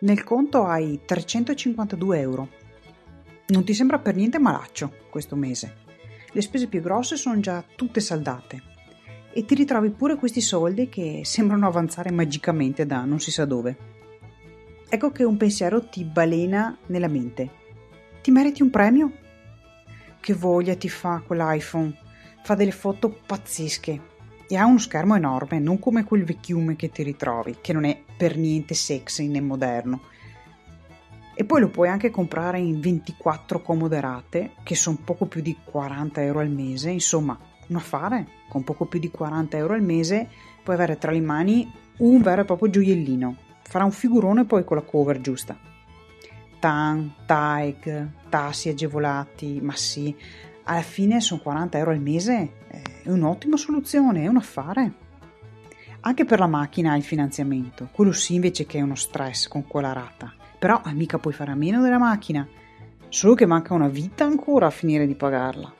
Nel conto hai 352 euro. Non ti sembra per niente malaccio questo mese. Le spese più grosse sono già tutte saldate e ti ritrovi pure questi soldi che sembrano avanzare magicamente da non si sa dove. Ecco che un pensiero ti balena nella mente. Ti meriti un premio? Che voglia ti fa quell'iPhone? Fa delle foto pazzesche e ha uno schermo enorme, non come quel vecchiume che ti ritrovi, che non è per niente sexy né moderno. E poi lo puoi anche comprare in 24 comode rate, che sono poco più di 40 euro al mese, insomma, un affare con poco più di 40 euro al mese puoi avere tra le mani un vero e proprio gioiellino. Farà un figurone poi con la cover giusta. TAN, TAEG, tassi agevolati, ma sì, alla fine sono 40 euro al mese, è un'ottima soluzione, è un affare. Anche per la macchina il finanziamento, quello sì invece che è uno stress con quella rata. Però eh, mica puoi fare a meno della macchina, solo che manca una vita ancora a finire di pagarla.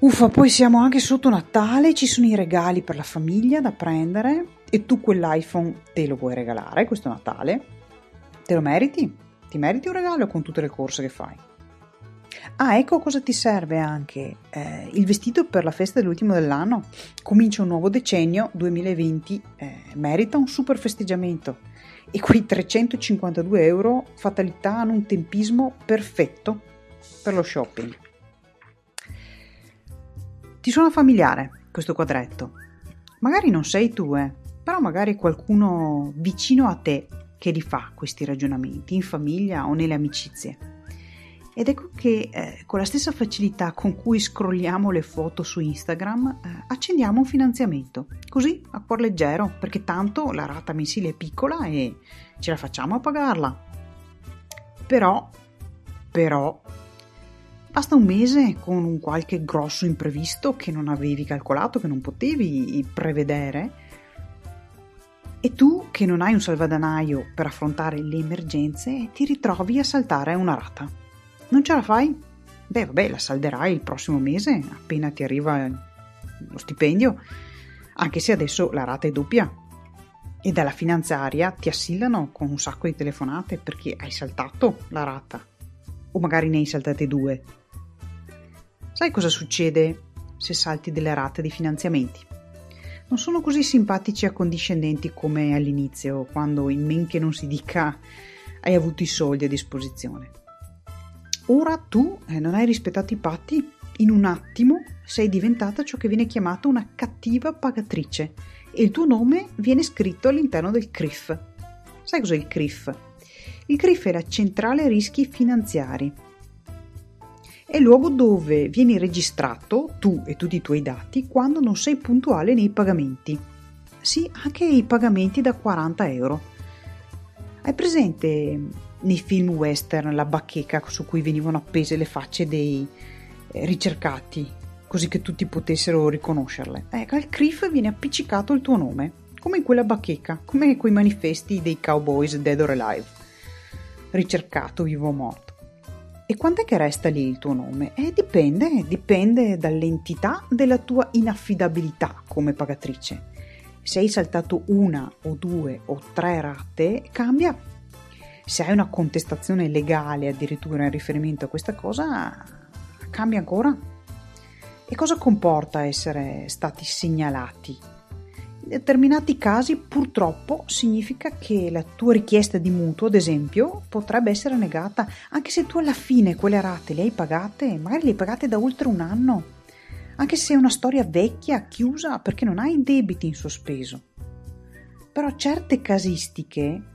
Uffa, poi siamo anche sotto Natale, ci sono i regali per la famiglia da prendere e tu quell'iPhone te lo vuoi regalare questo Natale? Te lo meriti? Ti meriti un regalo con tutte le corse che fai? Ah, ecco cosa ti serve anche. Eh, il vestito per la festa dell'ultimo dell'anno. Comincia un nuovo decennio, 2020, eh, merita un super festeggiamento. E quei 352 euro fatalità hanno un tempismo perfetto per lo shopping. Ti suona familiare questo quadretto? Magari non sei tu, eh, però magari qualcuno vicino a te che li fa questi ragionamenti, in famiglia o nelle amicizie. Ed ecco che eh, con la stessa facilità con cui scrolliamo le foto su Instagram, eh, accendiamo un finanziamento, così a cuor leggero, perché tanto la rata mensile è piccola e ce la facciamo a pagarla. Però, però, basta un mese con un qualche grosso imprevisto che non avevi calcolato, che non potevi prevedere, e tu che non hai un salvadanaio per affrontare le emergenze ti ritrovi a saltare una rata. Non ce la fai? Beh, vabbè, la salderai il prossimo mese, appena ti arriva lo stipendio, anche se adesso la rata è doppia. E dalla finanziaria ti assillano con un sacco di telefonate perché hai saltato la rata. O magari ne hai saltate due. Sai cosa succede se salti delle rate di finanziamenti? Non sono così simpatici e accondiscendenti come all'inizio, quando in men che non si dica hai avuto i soldi a disposizione. Ora tu eh, non hai rispettato i patti, in un attimo sei diventata ciò che viene chiamato una cattiva pagatrice e il tuo nome viene scritto all'interno del CRIF. Sai cos'è il CRIF? Il CRIF è la centrale rischi finanziari. È il luogo dove vieni registrato, tu e tutti i tuoi dati, quando non sei puntuale nei pagamenti. Sì, anche i pagamenti da 40 euro. Hai presente nei film western la bacheca su cui venivano appese le facce dei eh, ricercati, così che tutti potessero riconoscerle. Ecco, al CRIF viene appiccicato il tuo nome, come in quella bacheca, come quei manifesti dei cowboys dead or alive. Ricercato, vivo o morto. E quando è che resta lì il tuo nome? Eh, dipende, dipende dall'entità della tua inaffidabilità come pagatrice. Se hai saltato una o due o tre rate, cambia se hai una contestazione legale addirittura in riferimento a questa cosa, cambia ancora. E cosa comporta essere stati segnalati? In determinati casi purtroppo significa che la tua richiesta di mutuo, ad esempio, potrebbe essere negata, anche se tu alla fine quelle rate le hai pagate, magari le hai pagate da oltre un anno, anche se è una storia vecchia, chiusa, perché non hai debiti in sospeso. Però certe casistiche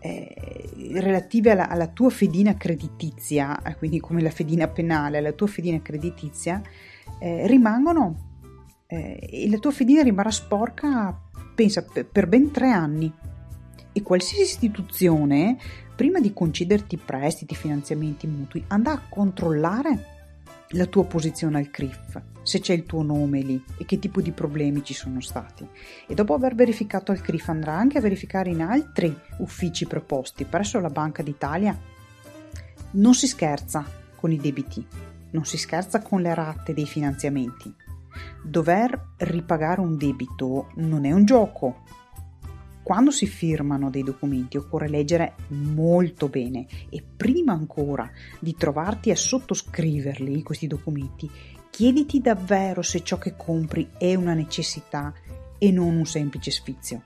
eh, relative alla, alla, tua fedina creditizia, eh, quindi come la fedina penale, alla tua fedina creditizia, eh, rimangono eh, e la tua fedina rimarrà sporca, pensa, per, per ben tre anni. E qualsiasi istituzione, prima di concederti prestiti, finanziamenti, mutui, andrà a controllare la tua posizione al CRIF, se c'è il tuo nome lì e che tipo di problemi ci sono stati. E dopo aver verificato al CRIF andrà anche a verificare in altri uffici preposti presso la Banca d'Italia. Non si scherza con i debiti, non si scherza con le rate dei finanziamenti. Dover ripagare un debito non è un gioco. Quando si firmano dei documenti occorre leggere molto bene e prima ancora di trovarti a sottoscriverli questi documenti, chiediti davvero se ciò che compri è una necessità e non un semplice sfizio.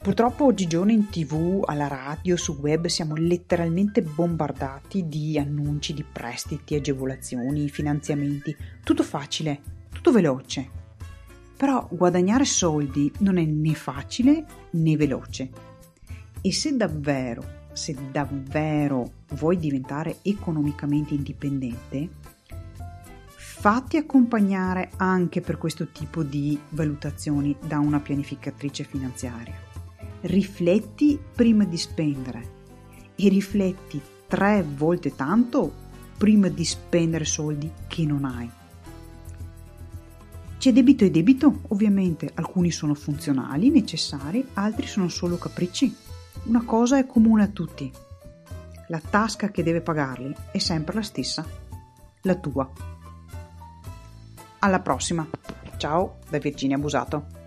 Purtroppo oggigiorno in tv, alla radio, sul web siamo letteralmente bombardati di annunci di prestiti, agevolazioni, finanziamenti, tutto facile, tutto veloce. Però guadagnare soldi non è né facile né veloce. E se davvero, se davvero vuoi diventare economicamente indipendente, fatti accompagnare anche per questo tipo di valutazioni da una pianificatrice finanziaria rifletti prima di spendere e rifletti tre volte tanto prima di spendere soldi che non hai. C'è debito e debito, ovviamente alcuni sono funzionali, necessari, altri sono solo capricci. Una cosa è comune a tutti. La tasca che deve pagarli è sempre la stessa, la tua. Alla prossima. Ciao da Virginia Busato.